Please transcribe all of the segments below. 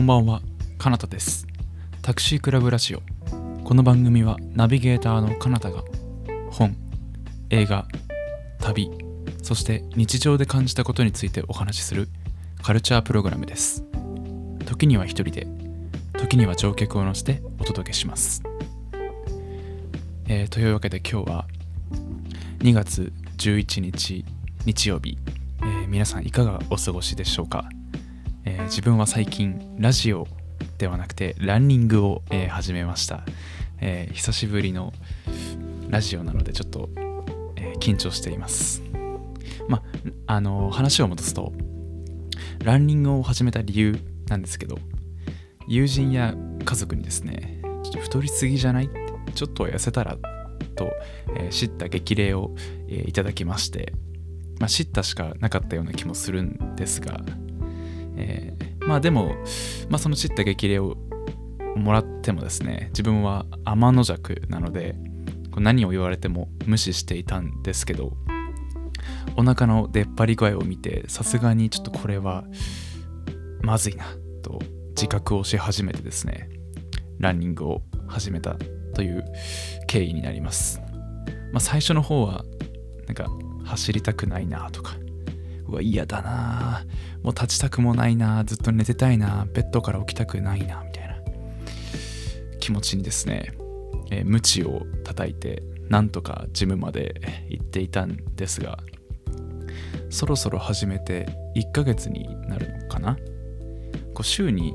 こんばんは、かなたです。タクシークラブラジオ。この番組はナビゲーターのかなたが本、映画、旅、そして日常で感じたことについてお話しするカルチャープログラムです。時には一人で、時には乗客を乗せてお届けします。えーというわけで今日は2月11日日曜日、えー皆さんいかがお過ごしでしょうか、えー自分は最近ラジオではなくてランニングを、えー始めました、えー久しぶりのラジオなのでちょっと、え緊張しています。まああの話を戻すとランニングを始めた理由なんですけど友人や家族にですねちょっと太りすぎじゃない？ちょっと痩せたらと、えー知った激励を、えーいただきまして、まあ、知ったしかなかったような気もするんですが、えーまあでも、まあ、その知った激励をもらってもですね自分は天の弱なので何を言われても無視していたんですけどお腹の出っ張り具合を見てさすがにちょっとこれはまずいなと自覚をし始めてですねランニングを始めたという経緯になります、まあ、最初の方はなんか走りたくないなとかうわ嫌だな。もう立ちたくもないな。ずっと寝てたいな。ベッドから起きたくないな。みたいな。気持ちにですね、えー、ムチを叩いてなんとかジムまで行っていたんですがそろそろ始めて1ヶ月になるのかな。こう週に、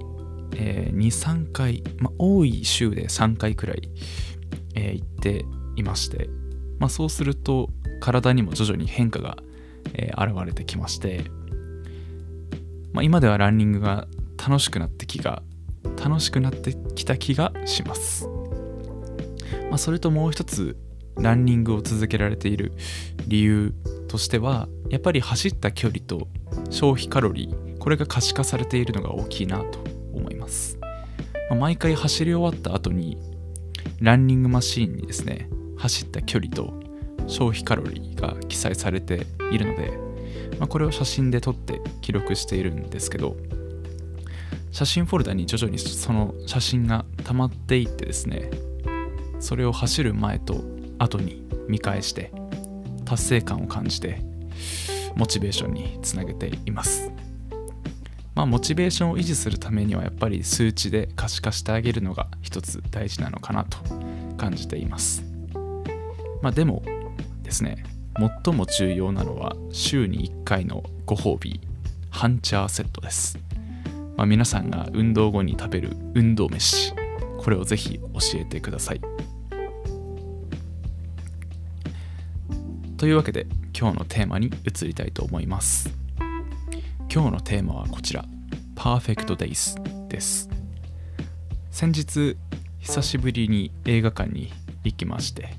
えー23回、まあ、多い週で3回くらい、えー行っていまして、まあ、そうすると体にも徐々に変化が、えー現れてきまして、まあ、今ではランニングが楽しくなってきが楽しくなってきた気がします、まあ、それともう一つランニングを続けられている理由としてはやっぱり走った距離と消費カロリーこれが可視化されているのが大きいなと思います、まあ毎回走り終わった後にランニングマシーンにですね走った距離と消費カロリーが記載されているので、まあ、これを写真で撮って記録しているんですけど写真フォルダに徐々にその写真が溜まっていってですねそれを走る前と後に見返して達成感を感じてモチベーションにつなげています。まあモチベーションを維持するためにはやっぱり数値で可視化してあげるのが一つ大事なのかなと感じています。まあでもですね最も重要なのは週に1回のご褒美ハンチャーセットです、まあ、皆さんが運動後に食べる運動飯これをぜひ教えてください。というわけで今日のテーマに移りたいと思います。今日のテーマはこちら。Perfect Days です。先日久しぶりに映画館に行きまして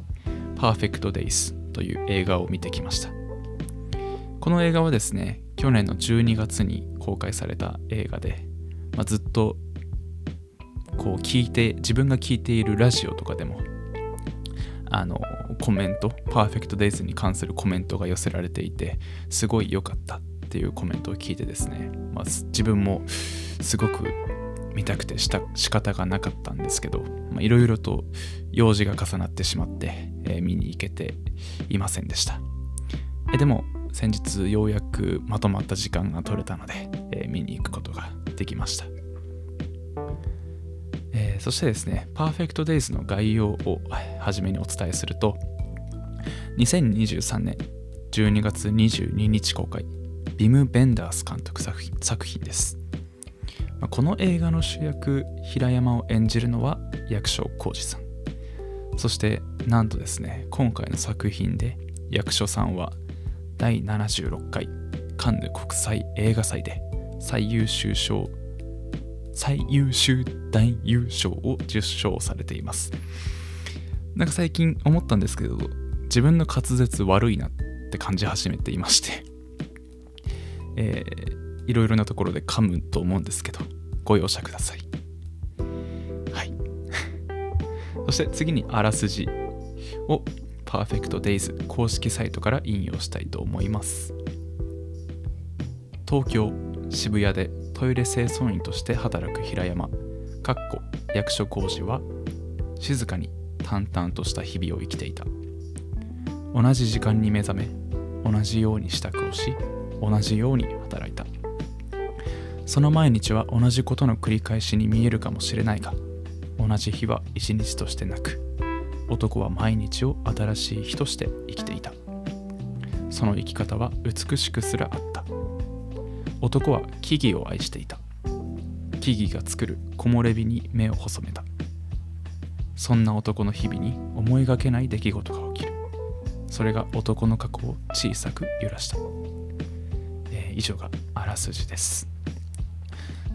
Perfect Days という映画を見てきました。この映画はですね去年の12月に公開された映画で、まあ、ずっとこう聞いて自分が聞いているラジオとかでもあのコメント Perfect Days に関するコメントが寄せられていてすごい良かったっていうコメントを聞いてですね、まあ、自分もすごく見たくてした仕方がなかったんですけどいろいろと用事が重なってしまって、えー見に行けていませんでした。えでも先日ようやくまとまった時間が取れたので、えー見に行くことができました、えーそしてですね Perfect Days の概要を初めにお伝えすると2023年12月22日公開ビム・ベンダース監督作品です。まこの映画の主役平山を演じるのは役所広司さん。そしてなんとですね今回の作品で役所さんは第76回カンヌ国際映画祭で最優秀賞最優秀男優賞を受賞されています。なんか最近思ったんですけど自分の滑舌悪いなって感じ始めていまして。えーいろいろなところで噛むと思うんですけどご容赦ください。はい。そして次にあらすじを Perfect Days 公式サイトから引用したいと思います。東京渋谷でトイレ清掃員として働く平山かっこ役所工事は静かに淡々とした日々を生きていた。同じ時間に目覚め同じように支度をし同じように働いその毎日は同じことの繰り返しに見えるかもしれないが同じ日は一日としてなく男は毎日を新しい日として生きていた。その生き方は美しくすらあった。男は木々を愛していた。木々が作る木漏れ日に目を細めた。そんな男の日々に思いがけない出来事が起きる。それが男の過去を小さく揺らした、えー、以上があらすじです。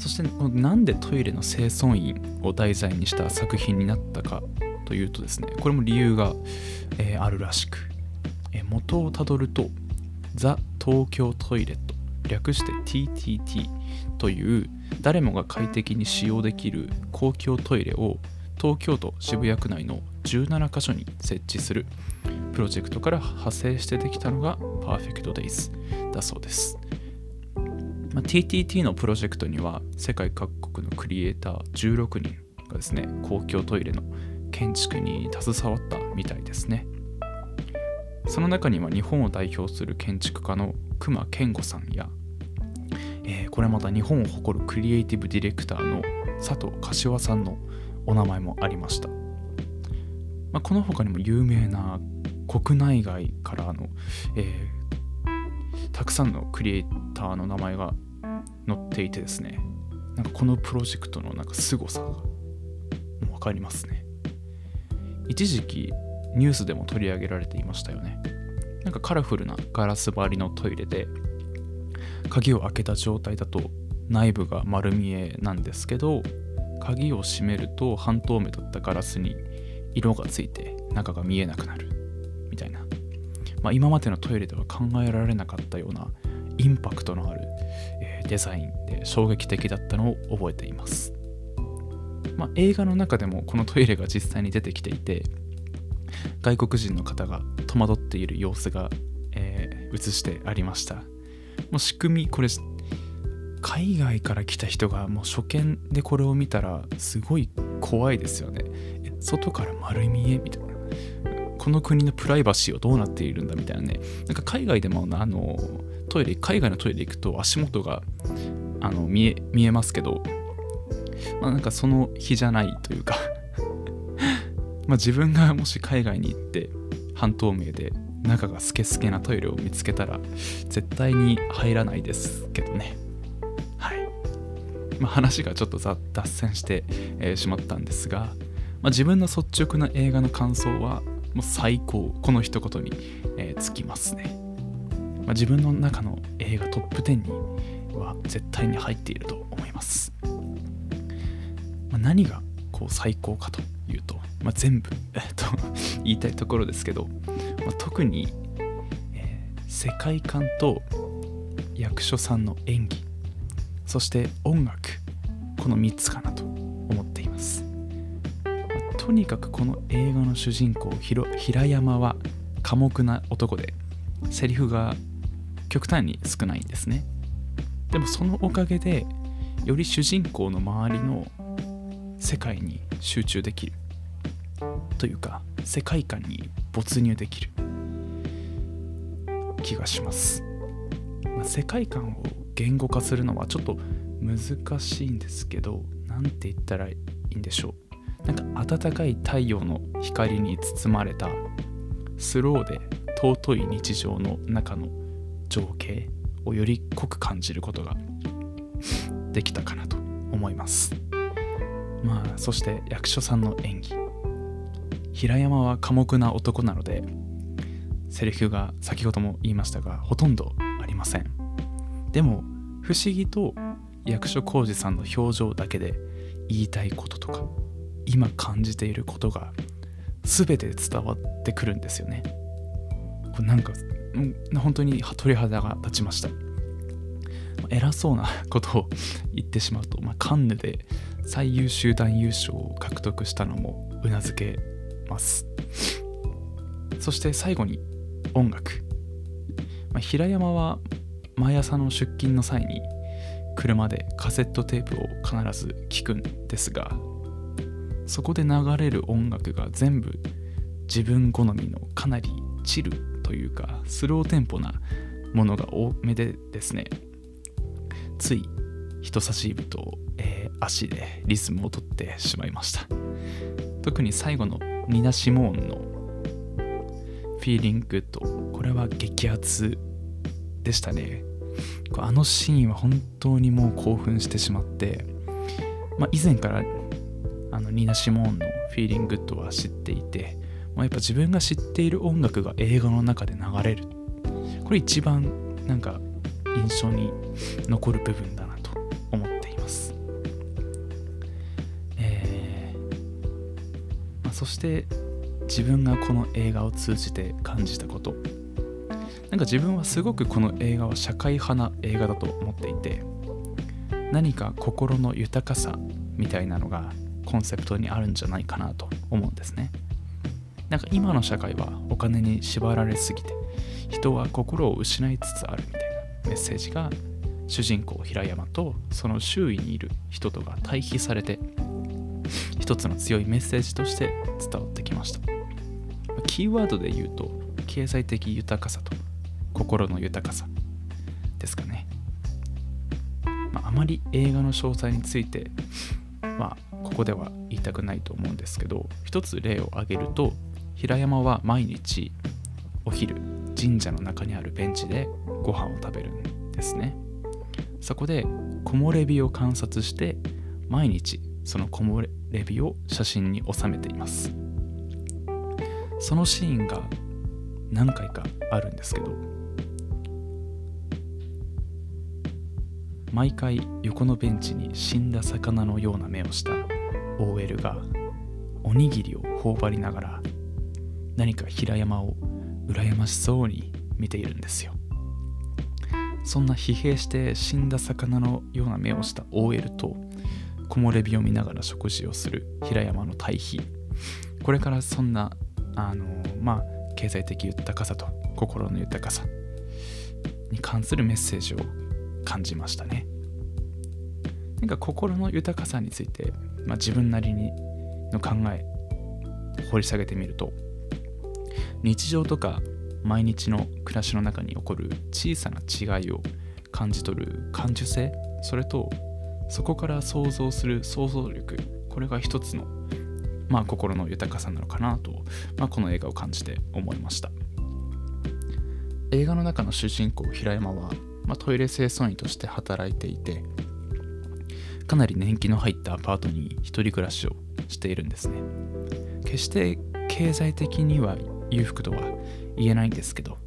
そしてなんでトイレの清掃員を題材にした作品になったかというとですねこれも理由が、えー、あるらしく、えー、元をたどるとザ・東京トイレット略して TTT という誰もが快適に使用できる公共トイレを東京都渋谷区内の17カ所に設置するプロジェクトから派生してできたのが Perfect Days だそうです。まあ、TTT のプロジェクトには世界各国のクリエイター16人がですね公共トイレの建築に携わったみたいですね。その中には日本を代表する建築家の隈研吾さんや、えー、これまた日本を誇るクリエイティブディレクターの佐藤柏さんのお名前もありました、まあ、この他にも有名な国内外からの、えー、たくさんのクリエイターの名前が載っていてですねなんかこのプロジェクトのなんか凄さが分かりますね。一時期ニュースでも取り上げられていましたよね。なんかカラフルなガラス張りのトイレで鍵を開けた状態だと内部が丸見えなんですけど鍵を閉めると半透明だったガラスに色がついて中が見えなくなるみたいな、まあ、今までのトイレでは考えられなかったようなインパクトのある、え、デザインで衝撃的だったのを覚えています、まあ、映画の中でもこのトイレが実際に出てきていて外国人の方が戸惑っている様子が、えー、映してありました。もう仕組みこれ海外から来た人がもう初見でこれを見たらすごい怖いですよね。外から丸見えみたいな。この国のプライバシーはどうなっているんだみたいなね。なんか海外でもあのトイレ海外のトイレ行くと足元があの見え見えますけど、まあ、なんかその日じゃないというか。まあ自分がもし海外に行って半透明で中がスケスケなトイレを見つけたら絶対に入らないですけどね。まあ、話がちょっと脱線して、えー、しまったんですが、まあ、自分の率直な映画の感想はもう最高。この一言に、えー、つきますね、まあ、自分の中の映画トップ10には絶対に入っていると思います、まあ、何がこう最高かというと、まあ、全部、えー、と 言いたいところですけど、まあ、特に、えー、世界観と役所さんの演技そして音楽この3つかなと思っています、とにかくこの映画の主人公平山は寡黙な男でセリフが極端に少ないんですね。でもそのおかげでより主人公の周りの世界に集中できる。というか世界観に没入できる。気がします、まあ、世界観を言語化するのはちょっと難しいんですけど何て言ったらいいんでしょう。なんか暖かい太陽の光に包まれたスローで尊い日常の中の情景をより濃く感じることができたかなと思います。まあそして役所さんの演技。平山は寡黙な男なのでセリフが先ほども言いましたがほとんどありません。でも不思議と役所広司さんの表情だけで言いたいこととか今感じていることが全て伝わってくるんですよね。これなんか本当に鳥肌が立ちました。偉そうなことを言ってしまうと、まあ、カンヌで最優秀男優賞を獲得したのもうなずけます。そして最後に音楽、まあ、平山は毎朝の出勤の際に車でカセットテープを必ず聴くんですがそこで流れる音楽が全部自分好みのかなりチルというかスローテンポなものが多めでですね。つい人差し指と、えー、足でリズムをとってしまいました。特に最後のニナ・シモーンの「Feeling Good」これは激アツでしたね。あのシーンは本当にもう興奮してしまって、まあ、以前からあのニナ・シモーンの「Feeling Good」は知っていて、まあ、やっぱ自分が知っている音楽が映画の中で流れる。これ一番なんか印象に残る部分だなと思っています、えーまあ、そして自分がこの映画を通じて感じたこと。なんか自分はすごくこの映画は社会派な映画だと思っていて何か心の豊かさみたいなのがコンセプトにあるんじゃないかなと思うんですね。なんか今の社会はお金に縛られすぎて人は心を失いつつあるみたいなメッセージが主人公平山とその周囲にいる人とが対比されて一つの強いメッセージとして伝わってきました。キーワードで言うと経済的豊かさと心の豊かさですかね、まあ、あまり映画の詳細についてまあここでは言いたくないと思うんですけど一つ例を挙げると平山は毎日お昼神社の中にあるベンチでご飯を食べるんですね。そこで木漏れ日を観察して毎日その木漏れ日を写真に収めています。そのシーンが何回かあるんですけど毎回横のベンチに死んだ魚のような目をした OL がおにぎりを頬張りながら何か平山を羨ましそうに見ているんですよ。そんな疲弊して死んだ魚のような目をした OL と木漏れ日を見ながら食事をする平山の対比。これからそんなあのまあ経済的豊かさと心の豊かさに関するメッセージを感じましたね。なんか心の豊かさについて、まあ、自分なりにの考え掘り下げてみると日常とか毎日の暮らしの中に起こる小さな違いを感じ取る感受性それとそこから想像する想像力これが一つのまあ心の豊かさなのかなと、まあ、この映画を感じて思いました。映画の中の主人公平山はまあ、トイレ清掃員として働いていてかなり年季の入ったアパートに一人暮らしをしているんですね。決して経済的には裕福とは言えないんですけど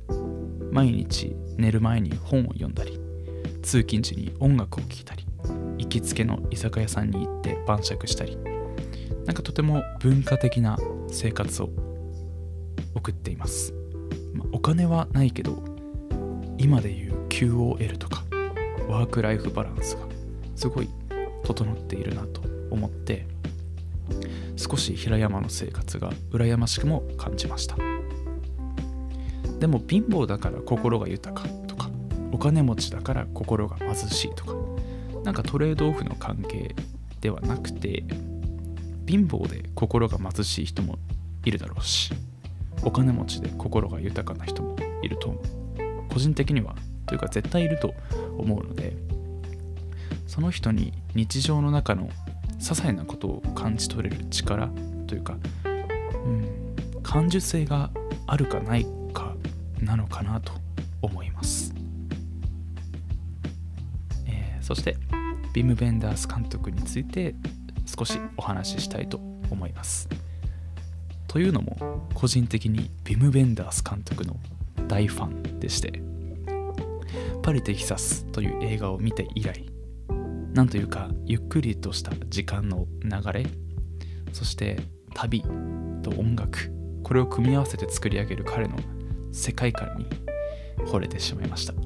毎日寝る前に本を読んだり通勤時に音楽を聴いたり行きつけの居酒屋さんに行って晩酌したりなんかとても文化的な生活を送っています、まあ、お金はないけど今で言う QOL とかワークライフバランスがすごい整っているなと思って少し平山の生活が羨ましくも感じました。でも貧乏だから心が豊かとかお金持ちだから心が貧しいとかなんかトレードオフの関係ではなくて貧乏で心が貧しい人もいるだろうしお金持ちで心が豊かな人もいると個人的にはというか絶対いると思うのでその人に日常の中の些細なことを感じ取れる力というか、うん、感受性があるかないかなのかなと思います、えー、そしてビム・ベンダース監督について少しお話ししたいと思います。というのも個人的にビム・ベンダース監督の大ファンでしてパリ・テキサスという映画を見て以来なんというかゆっくりとした時間の流れそして旅と音楽これを組み合わせて作り上げる彼の世界観に惚れてしまいました、ま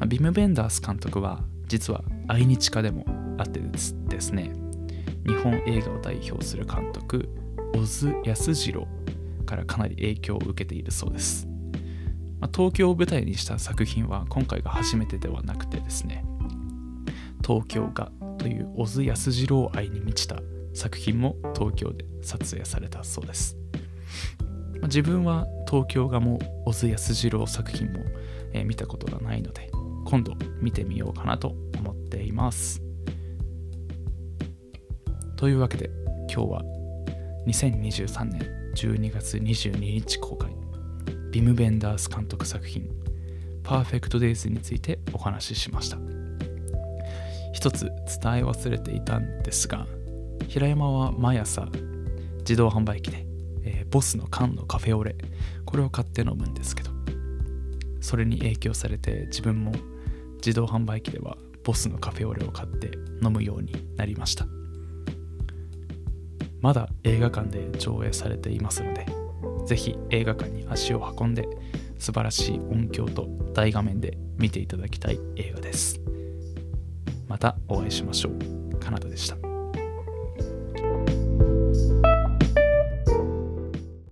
あ、ビム・ベンダース監督は実は愛日家でもあってですね日本映画を代表する監督小津安二郎からかなり影響を受けているそうです。まあ、東京を舞台にした作品は今回が初めてではなくてですね東京画という小津安二郎愛に満ちた作品も東京で撮影されたそうです。自分は東京画も小津安二郎作品も、え見たことがないので今度見てみようかなと思っています。というわけで今日は2023年12月22日公開ビム・ベンダース監督作品「パーフェクト・デイズ」についてお話ししました一つ伝え忘れていたんですが平山は毎朝自動販売機で、えーボスの缶のカフェオレこれを買って飲むんですけどそれに影響されて自分も自動販売機ではボスのカフェオレを買って飲むようになりました。まだ映画館で上映されていますのでぜひ映画館に足を運んで素晴らしい音響と大画面で見ていただきたい映画です。またお会いしましょう。カナダでした。